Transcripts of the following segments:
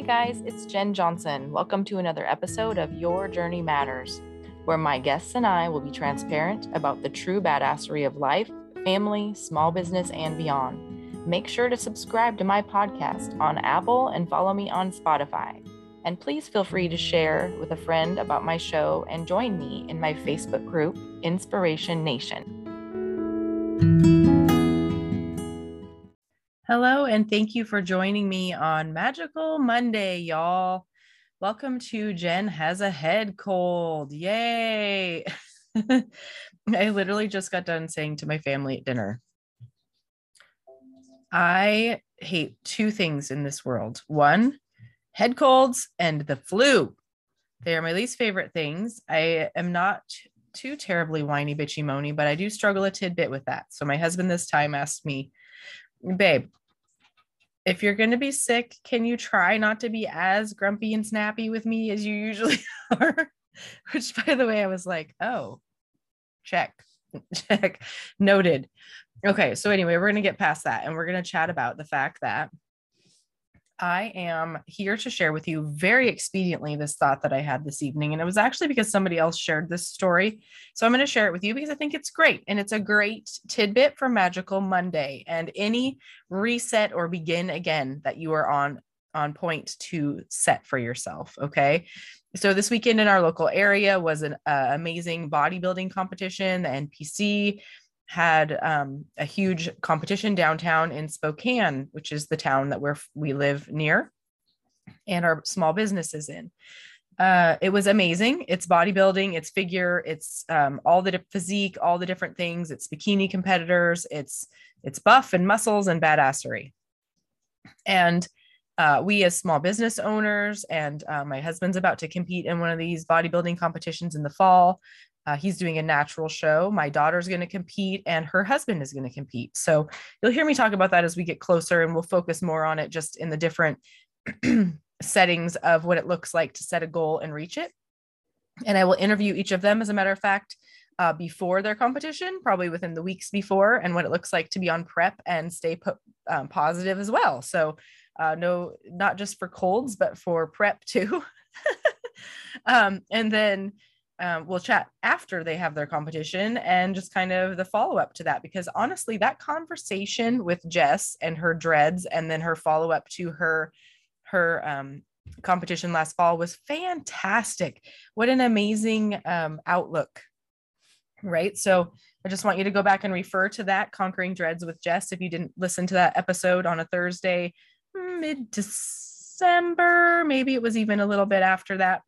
Hey guys, it's Jen Johnson. Welcome to another episode of Your Journey Matters, where my guests and I will be transparent about the true badassery of life, family, small business, and beyond. Make sure to subscribe to my podcast on Apple and follow me on Spotify. And please feel free to share with a friend about my show and join me in my Facebook group, Inspiration Nation. Hello, and thank you for joining me on Magical Monday, y'all. Welcome to Jen Has a Head Cold. Yay! I literally just got done saying to my family at dinner, I hate two things in this world one, head colds, and the flu. They are my least favorite things. I am not too terribly whiny, bitchy, moany, but I do struggle a tidbit with that. So my husband this time asked me, Babe, if you're going to be sick, can you try not to be as grumpy and snappy with me as you usually are? Which, by the way, I was like, oh, check, check, noted. Okay. So, anyway, we're going to get past that and we're going to chat about the fact that I am here to share with you very expediently this thought that I had this evening. And it was actually because somebody else shared this story. So I'm going to share it with you because I think it's great. And it's a great tidbit for Magical Monday and any reset or begin again that you are on on point to set for yourself. Okay. So this weekend in our local area was an uh, amazing bodybuilding competition, the NPC had um, a huge competition downtown in Spokane, which is the town that we're, we live near and our small businesses in. Uh, it was amazing. It's bodybuilding, it's figure, it's um, all the physique, all the different things. It's bikini competitors, it's it's buff and muscles and badassery. And uh, we as small business owners, and uh, my husband's about to compete in one of these bodybuilding competitions in the fall. Uh, he's doing a natural show. My daughter's going to compete, and her husband is going to compete. So you'll hear me talk about that as we get closer, and we'll focus more on it just in the different settings of what it looks like to set a goal and reach it. And I will interview each of them, as a matter of fact, uh, before their competition, probably within the weeks before, and what it looks like to be on prep and stay um, positive as well. So, uh, no, not just for colds, but for prep too. um, and then um, we'll chat after they have their competition and just kind of the follow up to that. Because honestly, that conversation with Jess and her dreads, and then her follow up to her her um, competition last fall was fantastic. What an amazing um, outlook, right? So I just want you to go back and refer to that Conquering Dreads with Jess if you didn't listen to that episode on a Thursday, mid December. Maybe it was even a little bit after that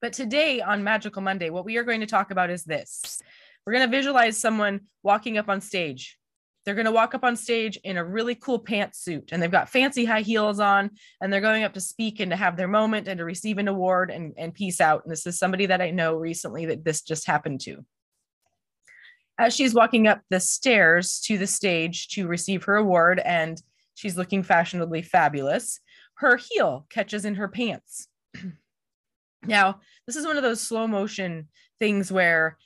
but today on Magical Monday, what we are going to talk about is this we're going to visualize someone walking up on stage. They're going to walk up on stage in a really cool pantsuit and they've got fancy high heels on and they're going up to speak and to have their moment and to receive an award and, and peace out. And this is somebody that I know recently that this just happened to. As she's walking up the stairs to the stage to receive her award and she's looking fashionably fabulous, her heel catches in her pants. Now, this is one of those slow motion things where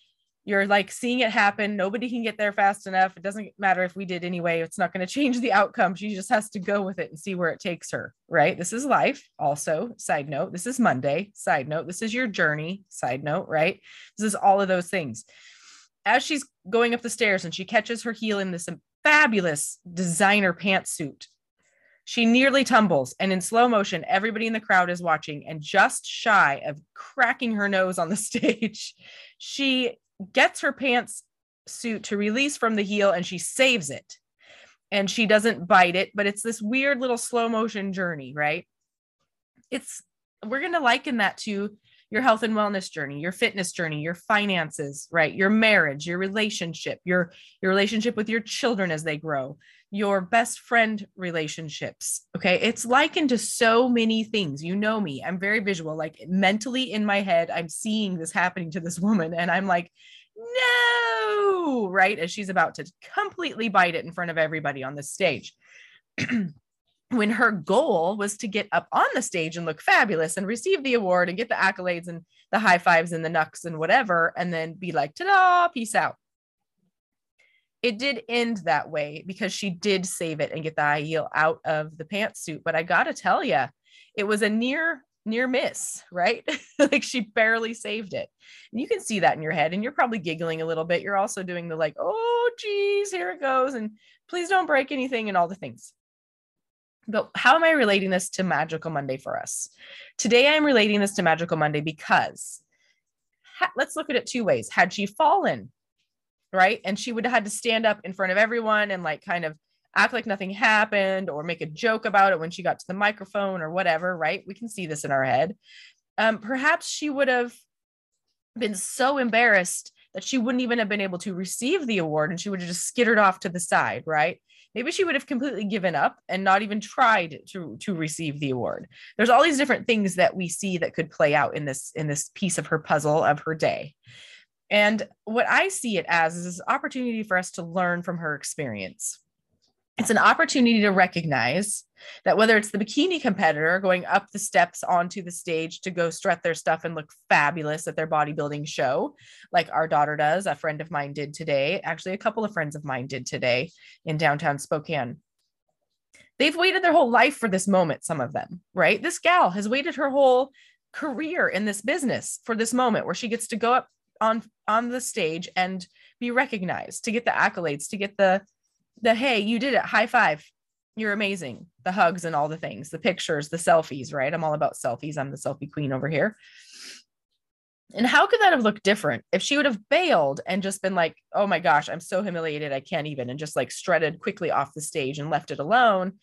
you're like seeing it happen. Nobody can get there fast enough. It doesn't matter if we did anyway. It's not going to change the outcome. She just has to go with it and see where it takes her. Right. This is life. Also, side note, this is Monday. Side note, this is your journey. Side note, right? This is all of those things. As she's going up the stairs and she catches her heel in this fabulous designer pantsuit she nearly tumbles, and in slow motion, everybody in the crowd is watching. And just shy of cracking her nose on the stage, she gets her pants suit to release from the heel and she saves it. And she doesn't bite it, but it's this weird little slow motion journey, right? It's we're going to liken that to your health and wellness journey, your fitness journey, your finances, right? Your marriage, your relationship, your your relationship with your children as they grow, your best friend relationships. Okay. It's likened to so many things. You know me, I'm very visual. Like mentally in my head, I'm seeing this happening to this woman, and I'm like, no, right? As she's about to completely bite it in front of everybody on this stage. when her goal was to get up on the stage and look fabulous and receive the award and get the accolades and the high fives and the knucks and whatever, and then be like, ta da, peace out it did end that way because she did save it and get the heel out of the pantsuit. But I got to tell you, It was a near near miss, right? like she barely saved it. And you can see that in your head and you're probably giggling a little bit. You're also doing the like, "Oh geez, here it goes and please don't break anything and all the things." But how am I relating this to Magical Monday for us? Today I'm relating this to Magical Monday because ha- let's look at it two ways. Had she fallen, right? And she would have had to stand up in front of everyone and like kind of act like nothing happened or make a joke about it when she got to the microphone or whatever, right? We can see this in our head. Um, perhaps she would have been so embarrassed that she wouldn't even have been able to receive the award and she would have just skittered off to the side, right? Maybe she would have completely given up and not even tried to to receive the award. There's all these different things that we see that could play out in this in this piece of her puzzle of her day. And what I see it as is opportunity for us to learn from her experience it's an opportunity to recognize that whether it's the bikini competitor going up the steps onto the stage to go strut their stuff and look fabulous at their bodybuilding show, like our daughter does, a friend of mine did today. Actually, a couple of friends of mine did today in downtown Spokane. They've waited their whole life for this moment, some of them, right? This gal has waited her whole career in this business for this moment where she gets to go up on on the stage and be recognized, to get the accolades, to get the the hey, you did it, high five. You're amazing. The hugs and all the things, the pictures, the selfies, right? I'm all about selfies. I'm the selfie queen over here. And how could that have looked different if she would have bailed and just been like, oh my gosh, I'm so humiliated. I can't even, and just like strutted quickly off the stage and left it alone?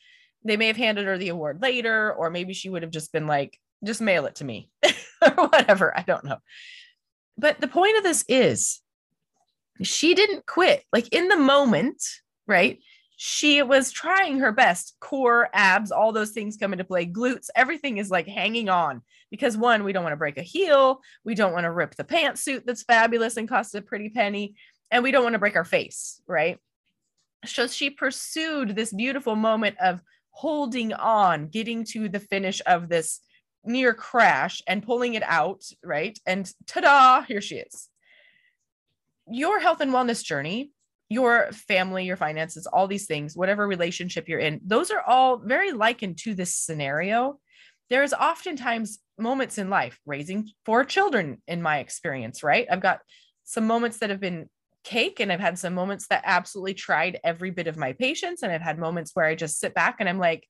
They may have handed her the award later, or maybe she would have just been like, just mail it to me or whatever. I don't know. But the point of this is she didn't quit. Like in the moment, right? She was trying her best. Core, abs, all those things come into play. Glutes, everything is like hanging on because one, we don't want to break a heel. We don't want to rip the pantsuit that's fabulous and costs a pretty penny. And we don't want to break our face, right? So she pursued this beautiful moment of holding on, getting to the finish of this near crash and pulling it out, right? And ta da, here she is. Your health and wellness journey your family, your finances, all these things, whatever relationship you're in, those are all very likened to this scenario. There's oftentimes moments in life, raising four children, in my experience, right? I've got some moments that have been cake, and I've had some moments that absolutely tried every bit of my patience. And I've had moments where I just sit back and I'm like,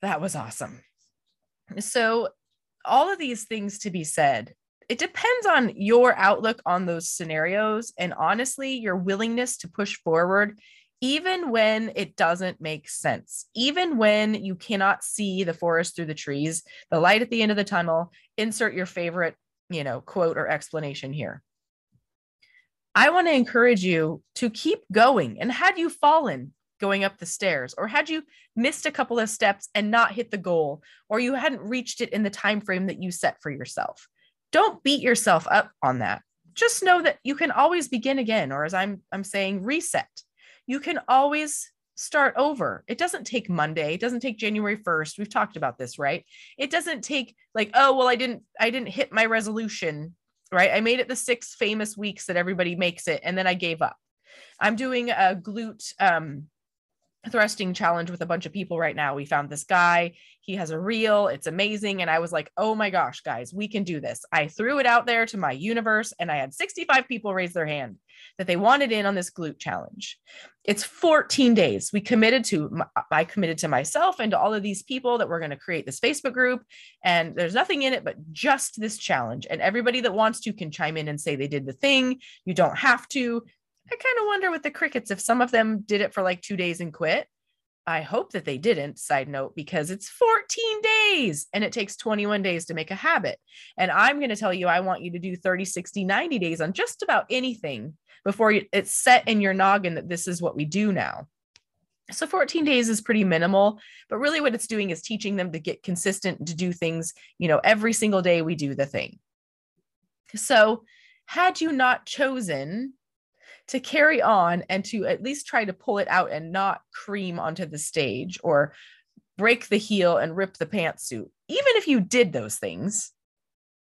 that was awesome. So, all of these things to be said, it depends on your outlook on those scenarios and honestly your willingness to push forward even when it doesn't make sense. Even when you cannot see the forest through the trees the light at the end of the tunnel insert your favorite you know quote or explanation here. I want to encourage you to keep going. And had you fallen going up the stairs or had you missed a couple of steps and not hit the goal or you hadn't reached it in the time frame that you set for yourself don't beat yourself up on that. Just know that you can always begin again, or as I'm I'm saying, reset. You can always start over. It doesn't take Monday, it doesn't take January 1st. We've talked about this, right? It doesn't take like, oh, well, I didn't I didn't hit my resolution, right? I made it the six famous weeks that everybody makes it and then I gave up. I'm doing a glute um thrusting challenge with a bunch of people right now. We found this guy. He has a reel. It's amazing. And I was like, oh my gosh, guys, we can do this. I threw it out there to my universe and I had 65 people raise their hand that they wanted in on this glute challenge. It's 14 days. We committed to, I committed to myself and to all of these people that we're going to create this Facebook group. And there's nothing in it but just this challenge. And everybody that wants to can chime in and say they did the thing. You don't have to. I kind of wonder with the crickets if some of them did it for like two days and quit. I hope that they didn't, side note, because it's 14 days and it takes 21 days to make a habit. And I'm going to tell you, I want you to do 30, 60, 90 days on just about anything before it's set in your noggin that this is what we do now. So 14 days is pretty minimal, but really what it's doing is teaching them to get consistent to do things, you know, every single day we do the thing. So, had you not chosen to carry on and to at least try to pull it out and not cream onto the stage or break the heel and rip the pantsuit. Even if you did those things,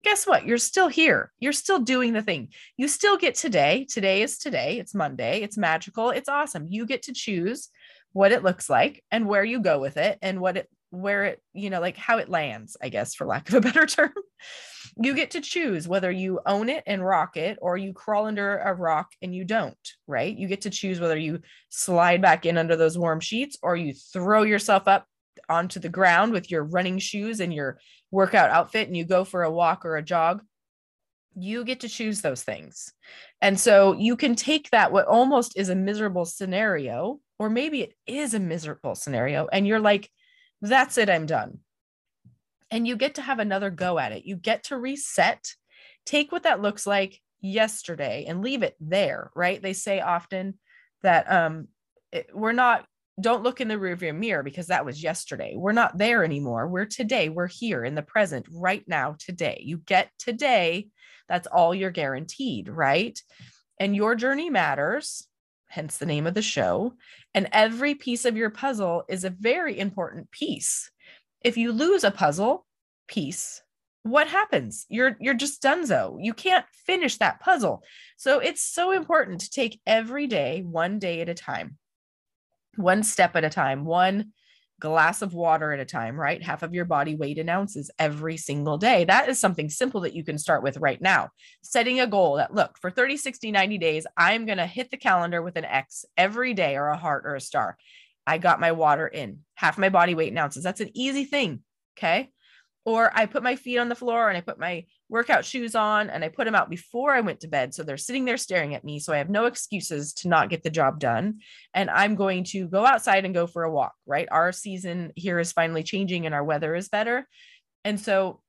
guess what? You're still here. You're still doing the thing. You still get today. Today is today. It's Monday. It's magical. It's awesome. You get to choose what it looks like and where you go with it and what it where it, you know, like how it lands, I guess, for lack of a better term. You get to choose whether you own it and rock it or you crawl under a rock and you don't, right? You get to choose whether you slide back in under those warm sheets or you throw yourself up onto the ground with your running shoes and your workout outfit and you go for a walk or a jog. You get to choose those things. And so you can take that, what almost is a miserable scenario, or maybe it is a miserable scenario, and you're like, that's it, I'm done. And you get to have another go at it. You get to reset, take what that looks like yesterday and leave it there, right? They say often that um, it, we're not, don't look in the rearview mirror because that was yesterday. We're not there anymore. We're today. We're here in the present right now, today. You get today. That's all you're guaranteed, right? And your journey matters hence the name of the show. And every piece of your puzzle is a very important piece. If you lose a puzzle piece, what happens? You're you're just donezo. You can't finish that puzzle. So it's so important to take every day, one day at a time, one step at a time, one glass of water at a time, right? Half of your body weight in ounces every single day. That is something simple that you can start with right now. Setting a goal that, look, for 30, 60, 90 days, I'm going to hit the calendar with an X every day or a heart or a star. I got my water in half my body weight in ounces. That's an easy thing. Okay or I put my feet on the floor and I put my workout shoes on and I put them out before I went to bed. So they're sitting there staring at me. So I have no excuses to not get the job done. And I'm going to go outside and go for a walk, right? Our season here is finally changing and our weather is better. And so,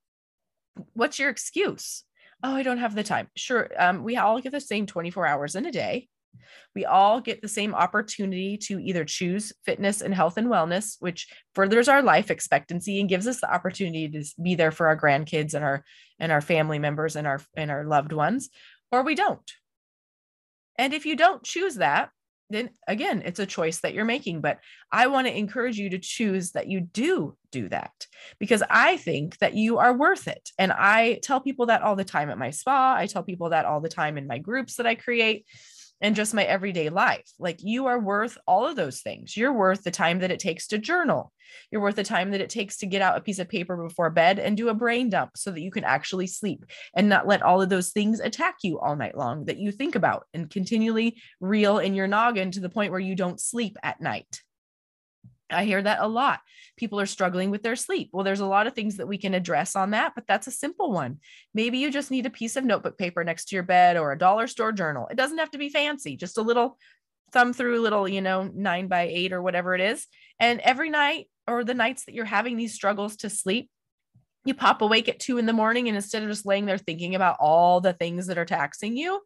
what's your excuse? Oh, I don't have the time. Sure. Um, we all get the same 24 hours in a day. We all get the same opportunity to either choose fitness and health and wellness, which furthers our life expectancy and gives us the opportunity to be there for our grandkids and our and our family members and our and our loved ones, or we don't. And if you don't choose that, then again, it's a choice that you're making. But I want to encourage you to choose that you do do that because I think that you are worth it. And I tell people that all the time at my spa. I tell people that all the time in my groups that I create and just my everyday life. Like you are worth all of those things. You're worth the time that it takes to journal. You're worth the time that it takes to get out a piece of paper before bed and do a brain dump so that you can actually sleep and not let all of those things attack you all night long that you think about and continually reel in your noggin to the point where you don't sleep at night. I hear that a lot. People are struggling with their sleep. Well, there's a lot of things that we can address on that, but that's a simple one. Maybe you just need a piece of notebook paper next to your bed or a dollar store journal. It doesn't have to be fancy, just a little thumb through little, you know, nine by eight or whatever it is. And every night or the nights that you're having these struggles to sleep, you pop awake at two in the morning and instead of just laying there thinking about all the things that are taxing you,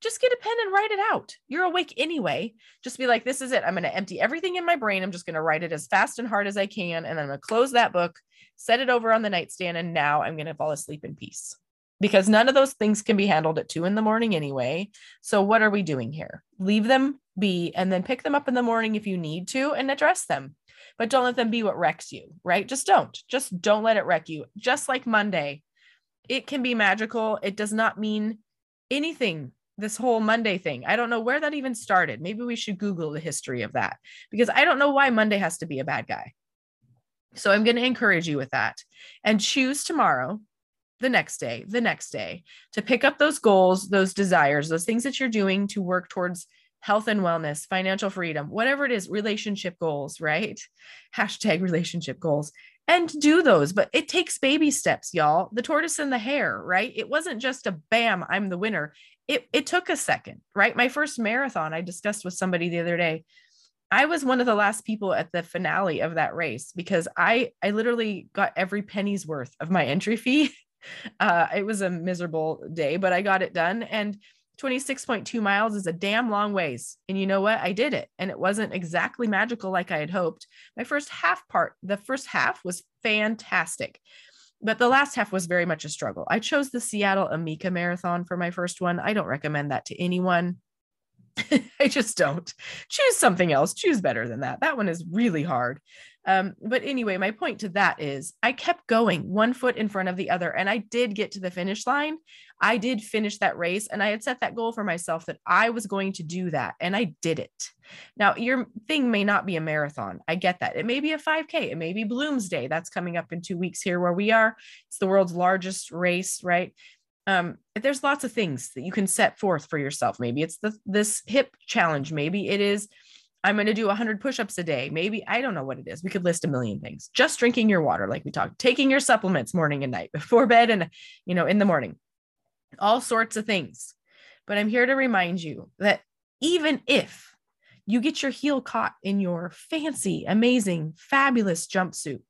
just get a pen and write it out. You're awake anyway. Just be like, this is it. I'm going to empty everything in my brain. I'm just going to write it as fast and hard as I can. And I'm going to close that book, set it over on the nightstand. And now I'm going to fall asleep in peace because none of those things can be handled at two in the morning anyway. So, what are we doing here? Leave them be and then pick them up in the morning if you need to and address them. But don't let them be what wrecks you, right? Just don't. Just don't let it wreck you. Just like Monday, it can be magical. It does not mean anything this whole Monday thing. I don't know where that even started. Maybe we should Google the history of that because I don't know why Monday has to be a bad guy. So I'm going to encourage you with that and choose tomorrow, the next day, the next day to pick up those goals, those desires, those things that you're doing to work towards health and wellness, financial freedom, whatever it is, relationship goals, right? Hashtag relationship goals and do those. But it takes baby steps, y'all. The tortoise and the hare, right? It wasn't just a bam, I'm the winner it, it took a second, right? My first marathon, I discussed with somebody the other day. I was one of the last people at the finale of that race because I I literally got every penny's worth of my entry fee. Uh, it was a miserable day, but I got it done. And 26.2 miles is a damn long ways. And you know what? I did it. And it wasn't exactly magical like I had hoped. My first half part, the first half was fantastic but the last half was very much a struggle. I chose the Seattle Amica Marathon for my first one. I don't recommend that to anyone. I just don't. Choose something else. Choose better than that. That one is really hard. Um, but anyway, my point to that is I kept going one foot in front of the other, and I did get to the finish line. I did finish that race and I had set that goal for myself that I was going to do that and I did it. Now, your thing may not be a marathon. I get that. It may be a 5K, it may be Bloomsday. That's coming up in two weeks here where we are. It's the world's largest race, right? Um, there's lots of things that you can set forth for yourself. Maybe it's the this hip challenge. Maybe it is I'm going to do 100 push-ups a day. Maybe I don't know what it is. We could list a million things. Just drinking your water like we talked, taking your supplements morning and night before bed and you know in the morning all sorts of things. But I'm here to remind you that even if you get your heel caught in your fancy, amazing, fabulous jumpsuit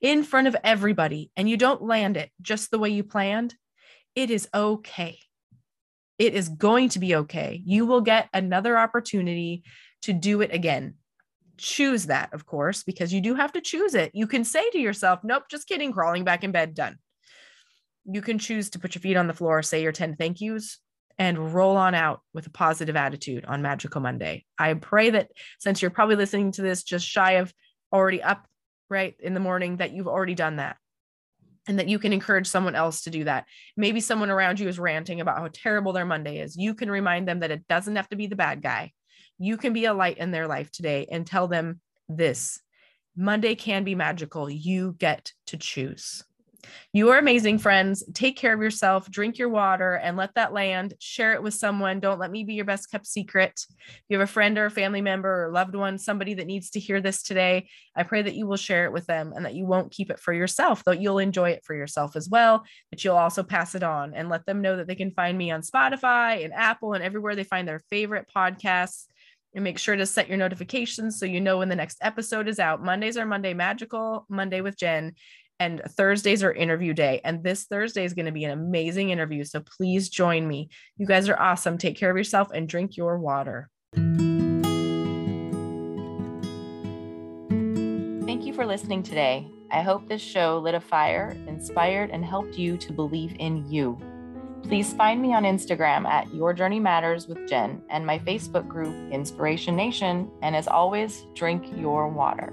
in front of everybody and you don't land it just the way you planned, it is okay. It is going to be okay. You will get another opportunity to do it again. Choose that, of course, because you do have to choose it. You can say to yourself, nope, just kidding, crawling back in bed, done you can choose to put your feet on the floor, say your 10 thank yous, and roll on out with a positive attitude on Magical Monday. I pray that since you're probably listening to this just shy of already up right in the morning, that you've already done that and that you can encourage someone else to do that. Maybe someone around you is ranting about how terrible their Monday is. You can remind them that it doesn't have to be the bad guy. You can be a light in their life today and tell them this Monday can be magical. You get to choose. You are amazing, friends. Take care of yourself, drink your water, and let that land. Share it with someone. Don't let me be your best kept secret. If you have a friend or a family member or loved one, somebody that needs to hear this today, I pray that you will share it with them and that you won't keep it for yourself, though you'll enjoy it for yourself as well, but you'll also pass it on and let them know that they can find me on Spotify and Apple and everywhere they find their favorite podcasts and make sure to set your notifications so you know when the next episode is out. Mondays are Monday Magical, Monday with Jen and Thursdays are interview day. And this Thursday is going to be an amazing interview. So please join me. You guys are awesome. Take care of yourself and drink your water. Thank you for listening today. I hope this show lit a fire, inspired, and helped you to believe in you. Please find me on Instagram at Your Journey Matters with Jen and my Facebook group, Inspiration Nation. And as always, drink your water.